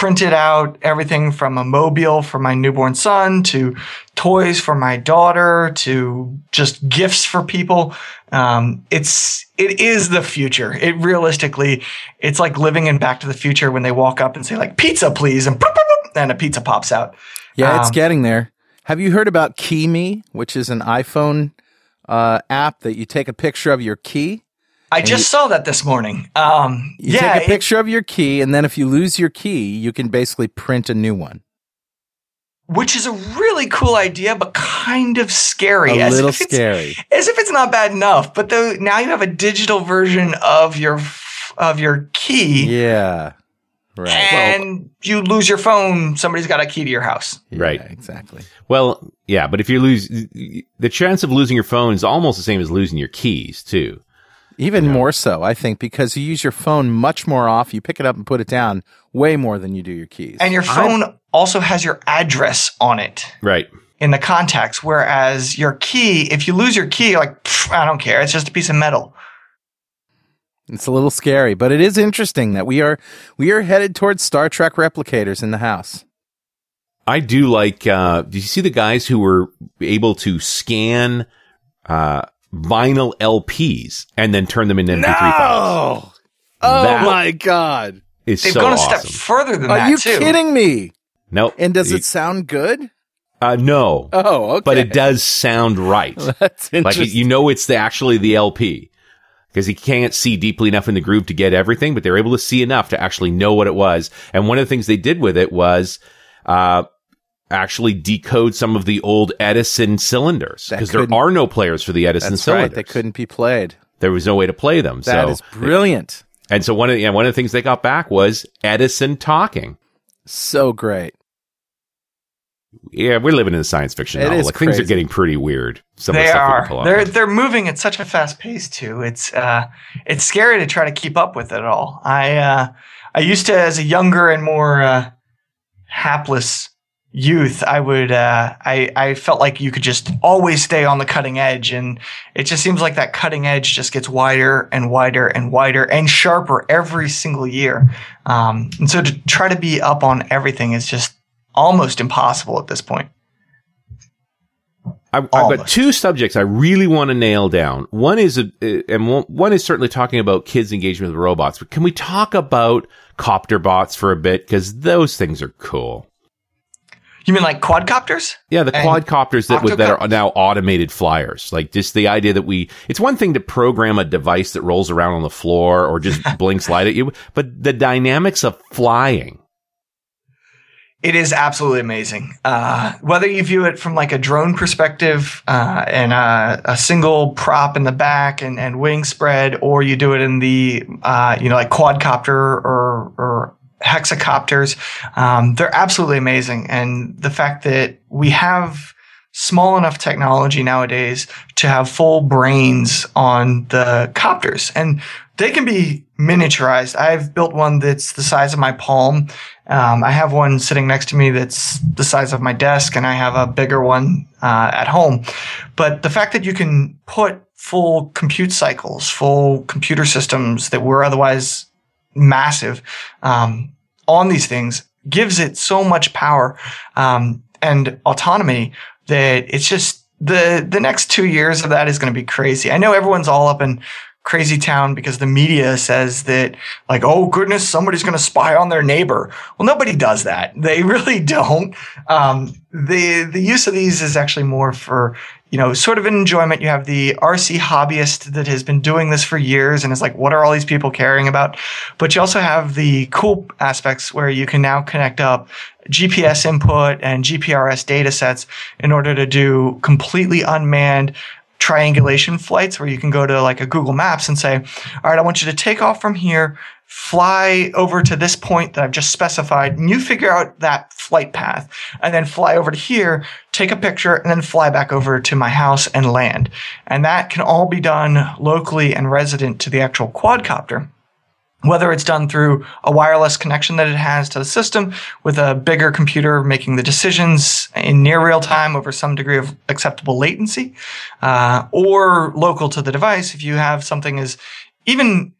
printed out everything from a mobile for my newborn son to toys for my daughter to just gifts for people. Um, it's it is the future. It realistically, it's like living in Back to the Future when they walk up and say like pizza, please, and boop, boop, boop, and a pizza pops out. Yeah, it's Um, getting there. Have you heard about KeyMe, which is an iPhone uh, app that you take a picture of your key I just you, saw that this morning. Um, you yeah, take a picture it, of your key, and then if you lose your key, you can basically print a new one. Which is a really cool idea, but kind of scary. A little scary, as if it's not bad enough. But though now you have a digital version of your of your key. Yeah. Right. And well, you lose your phone, somebody's got a key to your house. Yeah, right. Exactly. Well, yeah, but if you lose, the chance of losing your phone is almost the same as losing your keys, too. Even yeah. more so, I think, because you use your phone much more off. You pick it up and put it down way more than you do your keys. And your phone I'm, also has your address on it. Right. In the contacts. Whereas your key, if you lose your key, like, pff, I don't care. It's just a piece of metal. It's a little scary, but it is interesting that we are we are headed towards Star Trek replicators in the house. I do like. Uh, did you see the guys who were able to scan uh, vinyl LPs and then turn them into MP3 no! files? Oh that my god! Is They've so gone a awesome. step further than are that. Are you too. kidding me? No. And does it sound good? Uh, no. Oh, okay. But it does sound right. That's interesting. Like you know, it's the, actually the LP because he can't see deeply enough in the groove to get everything, but they're able to see enough to actually know what it was. And one of the things they did with it was, uh, actually decode some of the old Edison cylinders because there are no players for the Edison that's cylinders. Right. They couldn't be played. There was no way to play them. That so is brilliant. And so one of the, yeah, one of the things they got back was Edison talking. So great. Yeah, we're living in a science fiction it novel. Like crazy. things are getting pretty weird. Some they are. They're they're moving at such a fast pace too. It's uh, it's scary to try to keep up with it all. I uh, I used to, as a younger and more uh, hapless youth, I would uh, I I felt like you could just always stay on the cutting edge, and it just seems like that cutting edge just gets wider and wider and wider and sharper every single year. Um, and so to try to be up on everything is just almost impossible at this point. I've, I've, got two subjects I really want to nail down. One is, a, and one is certainly talking about kids' engagement with robots. But can we talk about copter bots for a bit? Because those things are cool. You mean like quadcopters? Yeah, the quadcopters that that are now automated flyers. Like just the idea that we, it's one thing to program a device that rolls around on the floor or just blinks light at you, but the dynamics of flying it is absolutely amazing. Uh, whether you view it from like a drone perspective uh, and a, a, single prop in the back and, and wing spread, or you do it in the uh, you know like quadcopter or or hexacopters, um, they're absolutely amazing. And the fact that we have small enough technology nowadays to have full brains on the copters and they can be miniaturized. I've built one that's the size of my palm um, I have one sitting next to me that's the size of my desk, and I have a bigger one uh, at home. But the fact that you can put full compute cycles, full computer systems that were otherwise massive um, on these things gives it so much power um, and autonomy that it's just the the next two years of that is going to be crazy. I know everyone's all up in crazy town because the media says that like oh goodness somebody's going to spy on their neighbor. Well nobody does that. They really don't. Um, the the use of these is actually more for you know sort of an enjoyment. You have the rc hobbyist that has been doing this for years and is like what are all these people caring about? But you also have the cool aspects where you can now connect up GPS input and GPRS data sets in order to do completely unmanned triangulation flights where you can go to like a Google Maps and say, all right, I want you to take off from here, fly over to this point that I've just specified, and you figure out that flight path, and then fly over to here, take a picture, and then fly back over to my house and land. And that can all be done locally and resident to the actual quadcopter whether it's done through a wireless connection that it has to the system with a bigger computer making the decisions in near real time over some degree of acceptable latency, uh, or local to the device. If you have something as even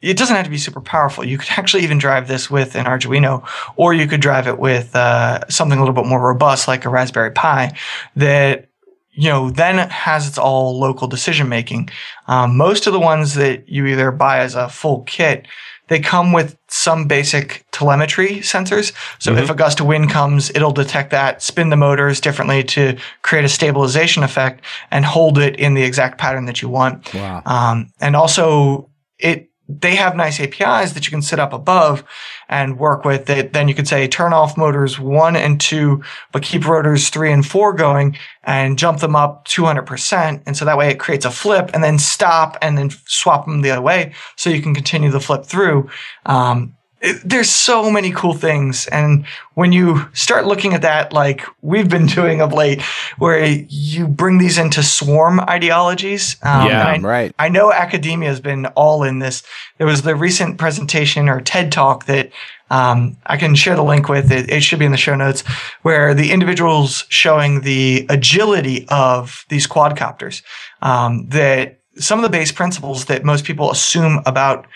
it doesn't have to be super powerful. You could actually even drive this with an Arduino, or you could drive it with uh, something a little bit more robust, like a Raspberry Pi, that you know, then it has its all local decision making. Um, most of the ones that you either buy as a full kit, they come with some basic telemetry sensors. So mm-hmm. if a gust of wind comes, it'll detect that, spin the motors differently to create a stabilization effect and hold it in the exact pattern that you want. Wow. Um, and also it they have nice APIs that you can set up above and work with it. Then you could say turn off motors one and two, but keep rotors three and four going and jump them up 200%. And so that way it creates a flip and then stop and then swap them the other way so you can continue the flip through. Um, it, there's so many cool things. And when you start looking at that, like we've been doing of late, where you bring these into swarm ideologies. Um, yeah, I, right. I know academia has been all in this. There was the recent presentation or TED talk that um, I can share the link with it. It should be in the show notes where the individuals showing the agility of these quadcopters. Um, that some of the base principles that most people assume about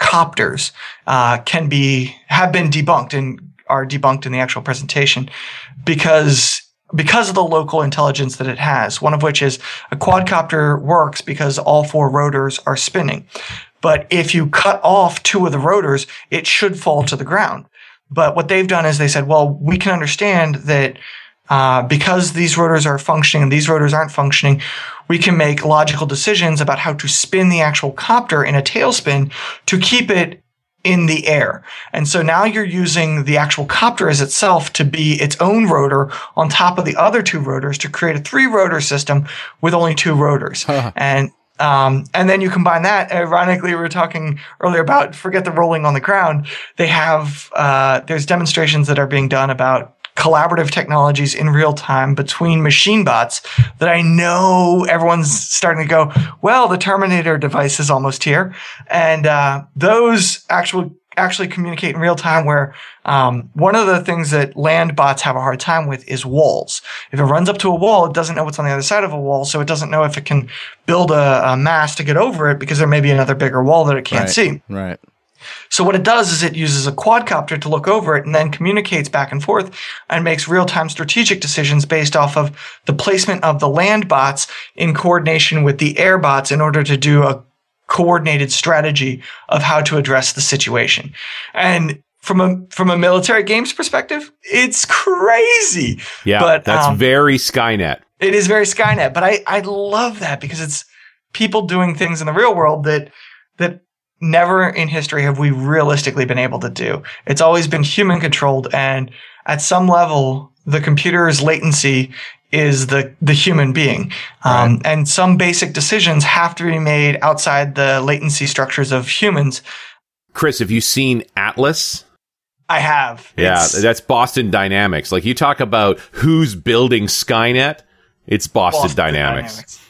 copters uh, can be have been debunked and are debunked in the actual presentation because because of the local intelligence that it has. One of which is a quadcopter works because all four rotors are spinning. But if you cut off two of the rotors, it should fall to the ground. But what they've done is they said, well, we can understand that uh, because these rotors are functioning and these rotors aren't functioning, we can make logical decisions about how to spin the actual copter in a tailspin to keep it in the air. And so now you're using the actual copter as itself to be its own rotor on top of the other two rotors to create a three rotor system with only two rotors. Huh. And um, and then you combine that. Ironically, we were talking earlier about forget the rolling on the ground. They have uh, there's demonstrations that are being done about collaborative technologies in real time between machine bots that I know everyone's starting to go, well, the Terminator device is almost here. And uh, those actual actually communicate in real time where um, one of the things that land bots have a hard time with is walls. If it runs up to a wall, it doesn't know what's on the other side of a wall, so it doesn't know if it can build a, a mass to get over it because there may be another bigger wall that it can't right, see. Right. So what it does is it uses a quadcopter to look over it and then communicates back and forth and makes real-time strategic decisions based off of the placement of the land bots in coordination with the air bots in order to do a coordinated strategy of how to address the situation. And from a from a military games perspective, it's crazy. Yeah, but that's um, very Skynet. It is very Skynet, but I I love that because it's people doing things in the real world that that never in history have we realistically been able to do. It's always been human controlled and at some level, the computer's latency is the, the human being. Um, right. and some basic decisions have to be made outside the latency structures of humans. Chris, have you seen Atlas? I have. Yeah, it's, that's Boston Dynamics. Like you talk about who's building Skynet, it's Boston, Boston Dynamics. Dynamics.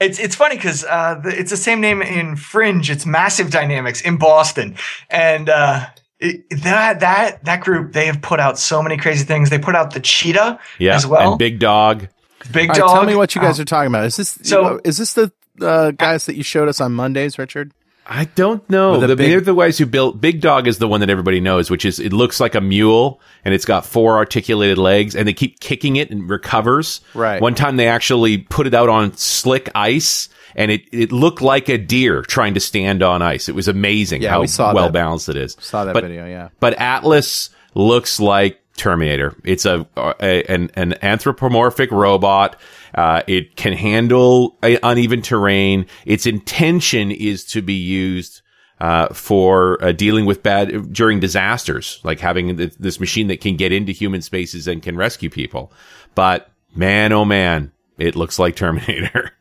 It's it's funny because uh, it's the same name in Fringe. It's Massive Dynamics in Boston, and uh, it, that that that group they have put out so many crazy things. They put out the Cheetah yeah, as well, and Big Dog. Big All Dog. Right, tell me what you guys uh, are talking about. Is this so? Is this the uh, guys that you showed us on Mondays, Richard? I don't know. The, big, they're the guys who built Big Dog is the one that everybody knows, which is it looks like a mule and it's got four articulated legs and they keep kicking it and recovers. Right. One time they actually put it out on slick ice and it, it looked like a deer trying to stand on ice. It was amazing yeah, how we saw well that. balanced it is. Saw that but, video, yeah. But Atlas looks like Terminator. It's a, a an, an anthropomorphic robot. Uh, it can handle uneven terrain. Its intention is to be used uh, for uh, dealing with bad during disasters, like having th- this machine that can get into human spaces and can rescue people. But man, oh man, it looks like Terminator.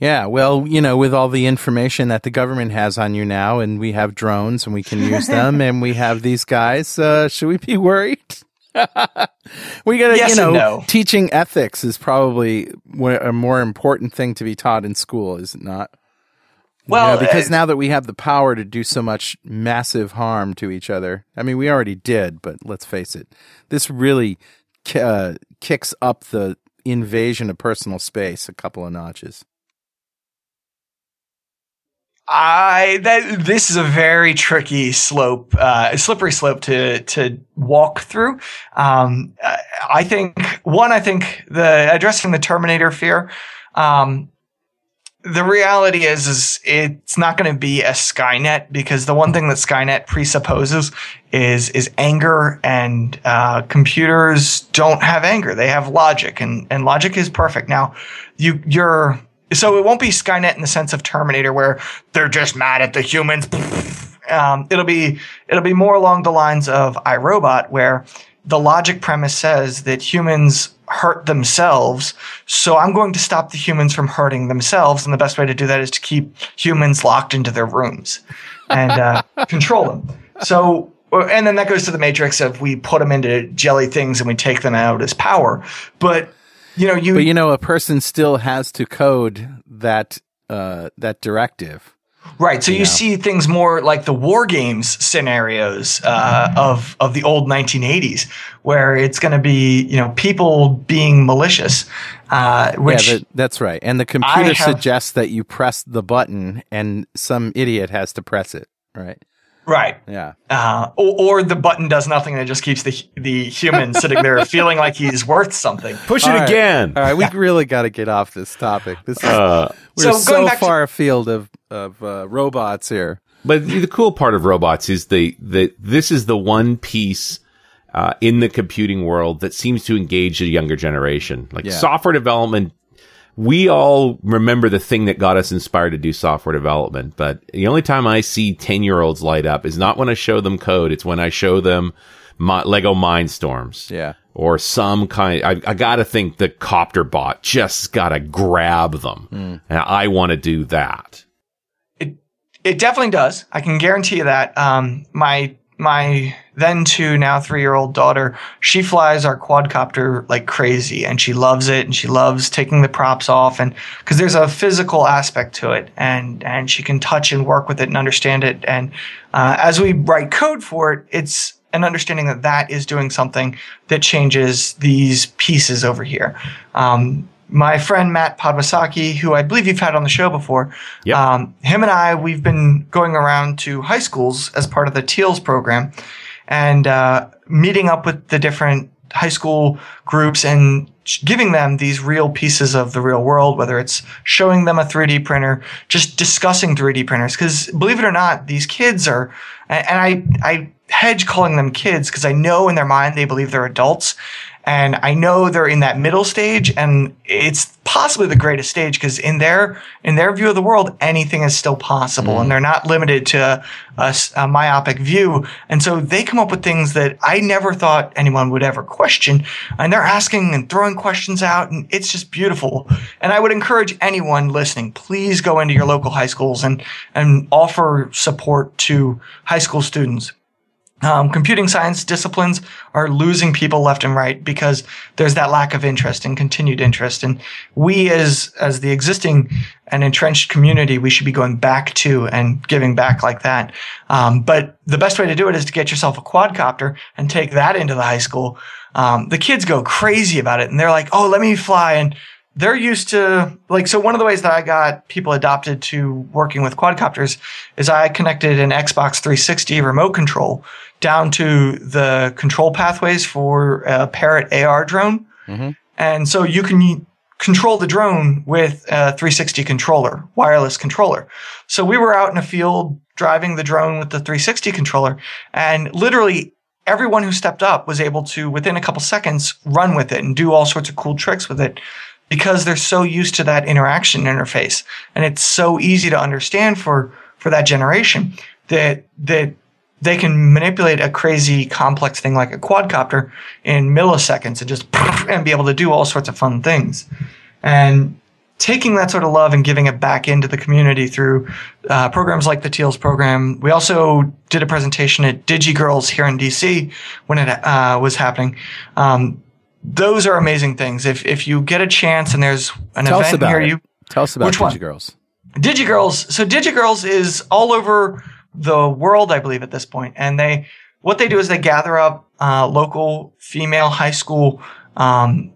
Yeah, well, you know, with all the information that the government has on you now, and we have drones and we can use them, and we have these guys, uh, should we be worried? we gotta, yes you know, no. teaching ethics is probably a more important thing to be taught in school, is it not? Well, you know, because uh, now that we have the power to do so much massive harm to each other, I mean, we already did, but let's face it, this really uh, kicks up the invasion of personal space a couple of notches. I that this is a very tricky slope, uh, slippery slope to to walk through. Um, I think one, I think the addressing the Terminator fear. Um, the reality is, is it's not going to be a Skynet because the one thing that Skynet presupposes is is anger, and uh, computers don't have anger; they have logic, and and logic is perfect. Now, you you're so it won't be Skynet in the sense of Terminator, where they're just mad at the humans. Um, it'll be it'll be more along the lines of iRobot, where the logic premise says that humans hurt themselves. So I'm going to stop the humans from hurting themselves. And the best way to do that is to keep humans locked into their rooms and uh, control them. So, and then that goes to the matrix of we put them into jelly things and we take them out as power. But, you know, you. But, you know, a person still has to code that, uh, that directive. Right. So you, you know. see things more like the war games scenarios uh, of of the old 1980s, where it's going to be you know people being malicious. Uh, which yeah, that's right. And the computer have, suggests that you press the button, and some idiot has to press it. Right. Right. Yeah. Uh, or, or, the button does nothing and it just keeps the the human sitting there feeling like he's worth something. Push it again. All right, we really got to get off this topic. This is uh, we're so, so far to- afield of of uh, robots here. But the cool part of robots is the the this is the one piece uh, in the computing world that seems to engage the younger generation. Like yeah. software development we all remember the thing that got us inspired to do software development. But the only time I see 10 year olds light up is not when I show them code. It's when I show them my, Lego Mindstorms. Yeah. Or some kind, I, I gotta think the copter bot just gotta grab them. Mm. And I want to do that. It, it definitely does. I can guarantee you that. Um, my my then two, now three year old daughter, she flies our quadcopter like crazy and she loves it and she loves taking the props off and because there's a physical aspect to it and, and she can touch and work with it and understand it. And uh, as we write code for it, it's an understanding that that is doing something that changes these pieces over here. Um, my friend Matt Podwysocki, who I believe you've had on the show before, yep. um, him and I, we've been going around to high schools as part of the TEALS program and uh, meeting up with the different high school groups and giving them these real pieces of the real world, whether it's showing them a 3D printer, just discussing 3D printers. Because believe it or not, these kids are, and I, I hedge calling them kids because I know in their mind they believe they're adults. And I know they're in that middle stage and it's possibly the greatest stage because in their, in their view of the world, anything is still possible mm. and they're not limited to a, a, myopic view. And so they come up with things that I never thought anyone would ever question. And they're asking and throwing questions out and it's just beautiful. And I would encourage anyone listening, please go into your local high schools and, and offer support to high school students um, computing science disciplines are losing people left and right because there's that lack of interest and continued interest. And we, as as the existing and entrenched community, we should be going back to and giving back like that. Um, but the best way to do it is to get yourself a quadcopter and take that into the high school. Um, the kids go crazy about it, and they're like, "Oh, let me fly!" and they're used to like so one of the ways that I got people adopted to working with quadcopters is I connected an Xbox 360 remote control down to the control pathways for a Parrot AR drone. Mm-hmm. And so you can control the drone with a 360 controller, wireless controller. So we were out in a field driving the drone with the 360 controller and literally everyone who stepped up was able to within a couple seconds run with it and do all sorts of cool tricks with it because they're so used to that interaction interface. And it's so easy to understand for for that generation that that they can manipulate a crazy complex thing like a quadcopter in milliseconds and just and be able to do all sorts of fun things. And taking that sort of love and giving it back into the community through uh, programs like the teals program. We also did a presentation at digigirls here in dc when it uh, was happening. Um, those are amazing things. If if you get a chance and there's an Tell event near it. you, tell us about which DigiGirls. One? DigiGirls. So DigiGirls is all over the world, I believe, at this point. point, and they what they do is they gather up uh, local female high school um,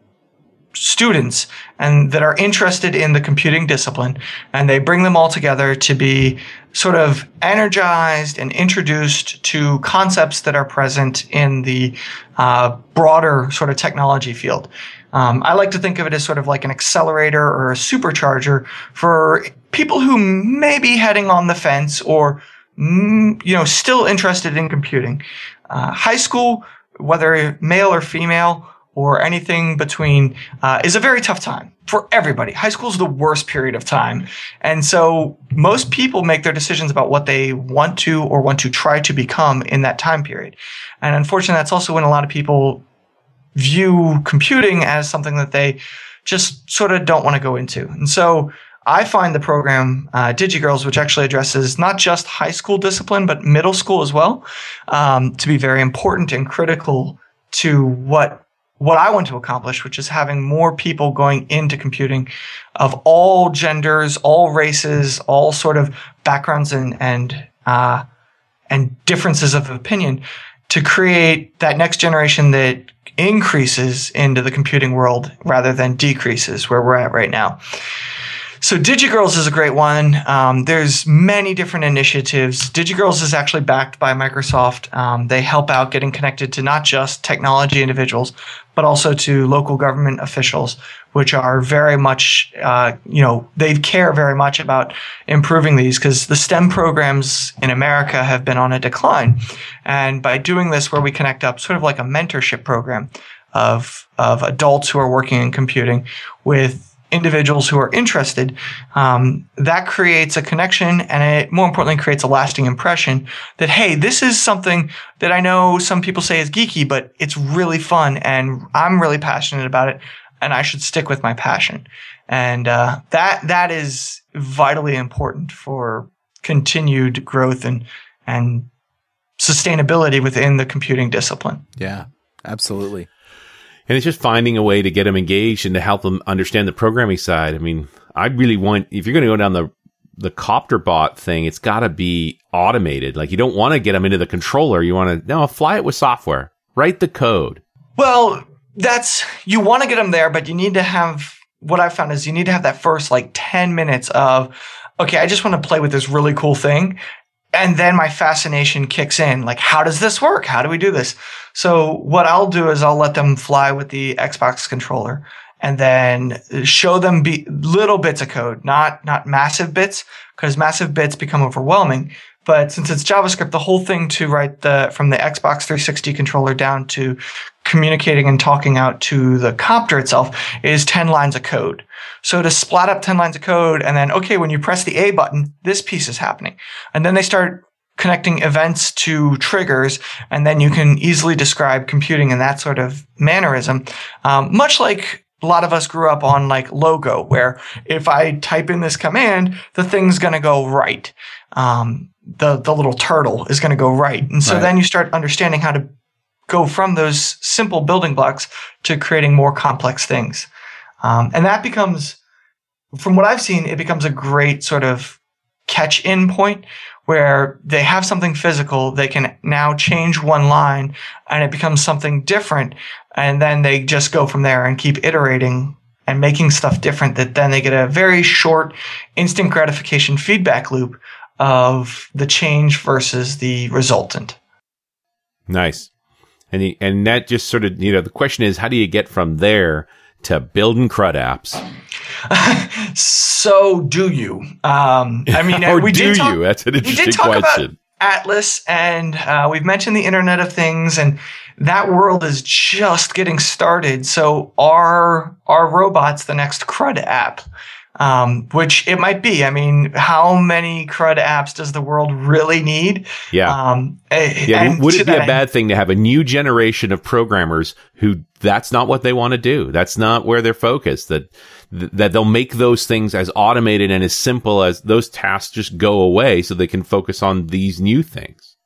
students and that are interested in the computing discipline and they bring them all together to be sort of energized and introduced to concepts that are present in the uh, broader sort of technology field. Um, i like to think of it as sort of like an accelerator or a supercharger for people who may be heading on the fence or mm, you know still interested in computing. Uh, high school whether male or female or anything between uh, is a very tough time for everybody. High school is the worst period of time. And so most people make their decisions about what they want to or want to try to become in that time period. And unfortunately, that's also when a lot of people view computing as something that they just sort of don't want to go into. And so I find the program uh, DigiGirls, which actually addresses not just high school discipline, but middle school as well, um, to be very important and critical to what what I want to accomplish, which is having more people going into computing of all genders, all races, all sort of backgrounds and and uh, and differences of opinion to create that next generation that increases into the computing world rather than decreases where we're at right now. So DigiGirls is a great one. Um, there's many different initiatives. DigiGirls is actually backed by Microsoft. Um, they help out getting connected to not just technology individuals, but also to local government officials, which are very much, uh, you know, they care very much about improving these because the STEM programs in America have been on a decline. And by doing this, where we connect up sort of like a mentorship program of, of adults who are working in computing with individuals who are interested, um, that creates a connection and it more importantly creates a lasting impression that, hey, this is something that I know some people say is geeky, but it's really fun and I'm really passionate about it and I should stick with my passion. And uh, that that is vitally important for continued growth and and sustainability within the computing discipline. Yeah, absolutely. And it's just finding a way to get them engaged and to help them understand the programming side. I mean, I really want, if you're going to go down the, the copter bot thing, it's got to be automated. Like you don't want to get them into the controller. You want to, no, fly it with software, write the code. Well, that's, you want to get them there, but you need to have, what I found is you need to have that first like 10 minutes of, okay, I just want to play with this really cool thing and then my fascination kicks in. Like, how does this work? How do we do this? So what I'll do is I'll let them fly with the Xbox controller and then show them be little bits of code, not, not massive bits, because massive bits become overwhelming. But since it's JavaScript, the whole thing to write the, from the Xbox 360 controller down to communicating and talking out to the copter itself is 10 lines of code. So to splat up 10 lines of code and then, okay, when you press the A button, this piece is happening. And then they start connecting events to triggers, and then you can easily describe computing in that sort of mannerism. Um, much like a lot of us grew up on like logo, where if I type in this command, the thing's going to go right. Um, the the little turtle is going to go right, and so right. then you start understanding how to go from those simple building blocks to creating more complex things. Um, and that becomes, from what I've seen, it becomes a great sort of catch in point where they have something physical, they can now change one line and it becomes something different. And then they just go from there and keep iterating and making stuff different that then they get a very short instant gratification feedback loop of the change versus the resultant. Nice. And, the, and that just sort of, you know, the question is, how do you get from there to building CRUD apps? so do you? Um, I mean, or we do talk, you? That's an interesting question. Atlas, and uh, we've mentioned the Internet of Things, and that world is just getting started. So are our robots the next CRUD app? Um, which it might be. I mean, how many CRUD apps does the world really need? Yeah. Um, yeah. Would it be a bad thing to have a new generation of programmers who that's not what they want to do? That's not where they're focused. That that they'll make those things as automated and as simple as those tasks just go away, so they can focus on these new things.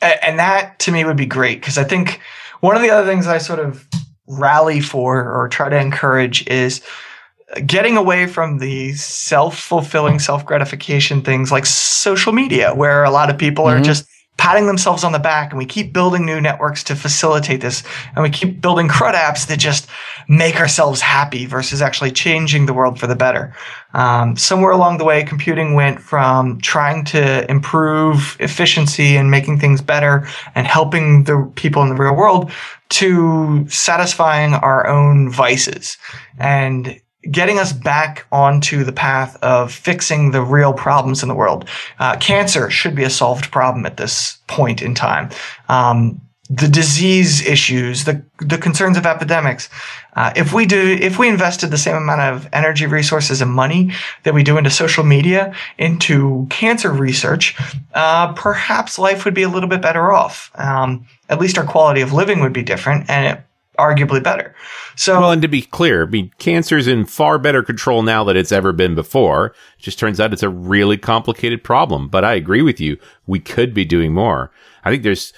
And that to me would be great because I think one of the other things I sort of rally for or try to encourage is getting away from the self-fulfilling self-gratification things like social media where a lot of people mm-hmm. are just patting themselves on the back and we keep building new networks to facilitate this and we keep building crud apps that just make ourselves happy versus actually changing the world for the better um, somewhere along the way computing went from trying to improve efficiency and making things better and helping the people in the real world to satisfying our own vices and getting us back onto the path of fixing the real problems in the world. Uh, cancer should be a solved problem at this point in time. Um, the disease issues, the the concerns of epidemics. Uh, if we do, if we invested the same amount of energy, resources, and money that we do into social media, into cancer research, uh, perhaps life would be a little bit better off. Um, at least our quality of living would be different, and it, arguably better. So, well, and to be clear, I mean, cancer's in far better control now than it's ever been before. It just turns out it's a really complicated problem. But I agree with you. We could be doing more. I think there's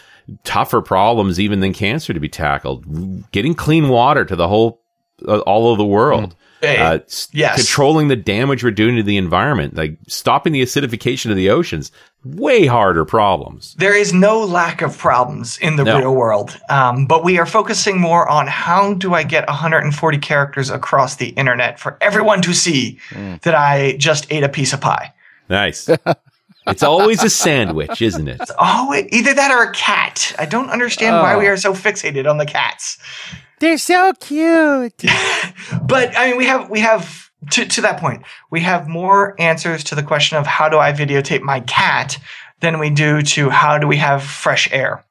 tougher problems even than cancer to be tackled. Getting clean water to the whole, uh, all of the world. Mm. Uh, yes. Controlling the damage we're doing to the environment, like stopping the acidification of the oceans, way harder problems. There is no lack of problems in the no. real world, um, but we are focusing more on how do I get 140 characters across the internet for everyone to see mm. that I just ate a piece of pie. Nice. It's always a sandwich, isn't it? Oh, either that or a cat. I don't understand oh. why we are so fixated on the cats. They're so cute. but I mean, we have we have to to that point, we have more answers to the question of how do I videotape my cat than we do to how do we have fresh air,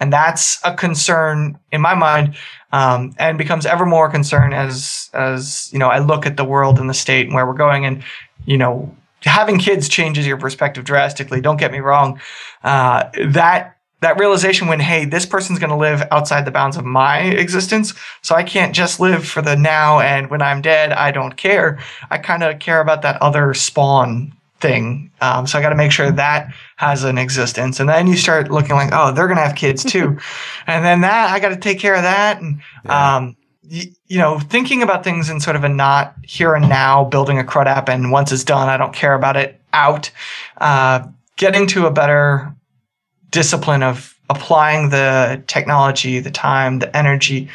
and that's a concern in my mind, um, and becomes ever more concern as as you know I look at the world and the state and where we're going, and you know having kids changes your perspective drastically. Don't get me wrong. Uh, that that realization when hey this person's going to live outside the bounds of my existence. So i can't just live for the now and when i'm dead i don't care. I kind of care about that other spawn thing. Um, so i got to make sure that has an existence. And then you start looking like oh they're going to have kids too. And then that i got to take care of that. And yeah. um, you know, thinking about things in sort of a not here and now, building a CRUD app, and once it's done, I don't care about it out. Uh, getting to a better discipline of applying the technology, the time, the energy,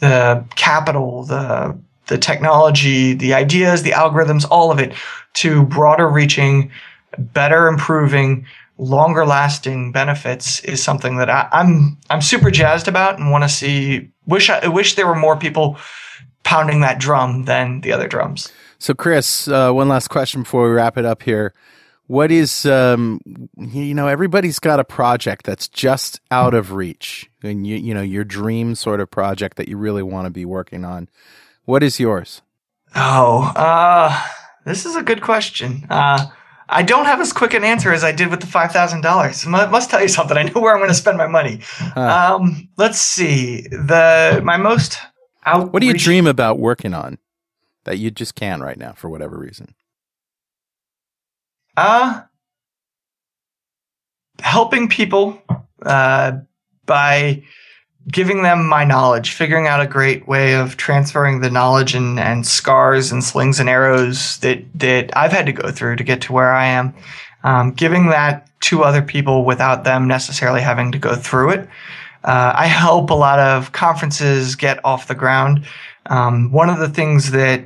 the capital, the the technology, the ideas, the algorithms, all of it to broader reaching, better improving, longer lasting benefits is something that I, am I'm, I'm super jazzed about and want to see wish I, wish there were more people pounding that drum than the other drums. So, Chris, uh, one last question before we wrap it up here. What is, um, you know, everybody's got a project that's just out of reach, and you, you know, your dream sort of project that you really want to be working on. What is yours? Oh, uh, this is a good question. Uh, I don't have as quick an answer as I did with the five thousand dollars. Must tell you something. I know where I'm going to spend my money. Huh. Um, let's see. The my most out. What do you dream about working on that you just can't right now for whatever reason? Uh helping people uh, by giving them my knowledge, figuring out a great way of transferring the knowledge and, and scars and slings and arrows that, that I've had to go through to get to where I am, um, giving that to other people without them necessarily having to go through it. Uh, I help a lot of conferences get off the ground. Um, one of the things that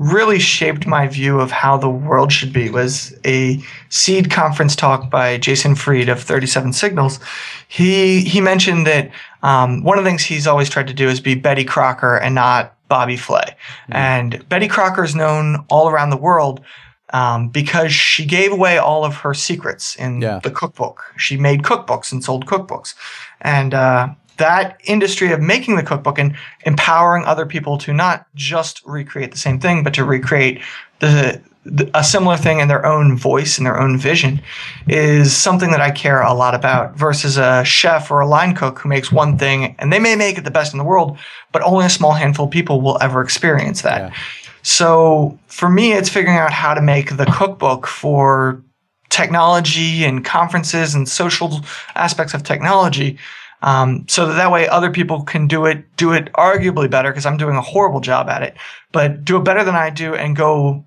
really shaped my view of how the world should be was a seed conference talk by Jason Fried of 37 Signals. He he mentioned that um, one of the things he's always tried to do is be Betty Crocker and not Bobby Flay. Mm-hmm. And Betty Crocker is known all around the world um, because she gave away all of her secrets in yeah. the cookbook. She made cookbooks and sold cookbooks. And uh, that industry of making the cookbook and empowering other people to not just recreate the same thing, but to recreate the, the, a similar thing in their own voice and their own vision is something that I care a lot about versus a chef or a line cook who makes one thing and they may make it the best in the world, but only a small handful of people will ever experience that. Yeah. So for me, it's figuring out how to make the cookbook for technology and conferences and social aspects of technology um, so that, that way other people can do it, do it arguably better because I'm doing a horrible job at it, but do it better than I do and go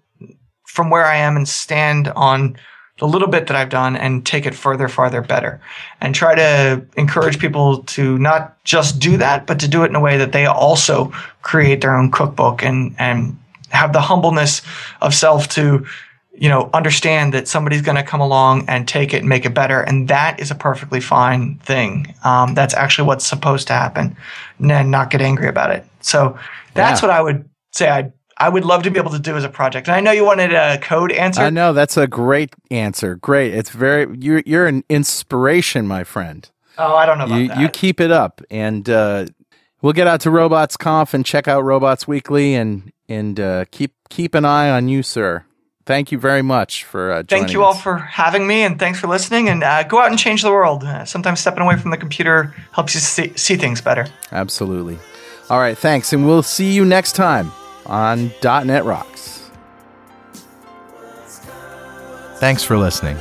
from where I am and stand on the little bit that I've done and take it further, farther, better, and try to encourage people to not just do that, but to do it in a way that they also create their own cookbook and and have the humbleness of self to you know, understand that somebody's going to come along and take it and make it better. And that is a perfectly fine thing. Um, that's actually what's supposed to happen and not get angry about it. So that's yeah. what I would say I I would love to be able to do as a project. And I know you wanted a code answer. I know that's a great answer. Great. It's very you're you're an inspiration, my friend. Oh, I don't know about you, that. You keep it up, and uh, we'll get out to RobotsConf and check out Robots Weekly, and and uh, keep keep an eye on you, sir. Thank you very much for uh, Thank you all for having me, and thanks for listening. And uh, go out and change the world. Uh, sometimes stepping away from the computer helps you see, see things better. Absolutely. All right, thanks, and we'll see you next time on .NET Rocks. Thanks for listening,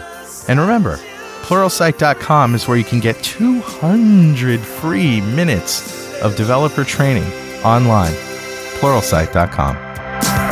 and remember, Pluralsight.com is where you can get 200 free minutes of developer training online. Pluralsight.com.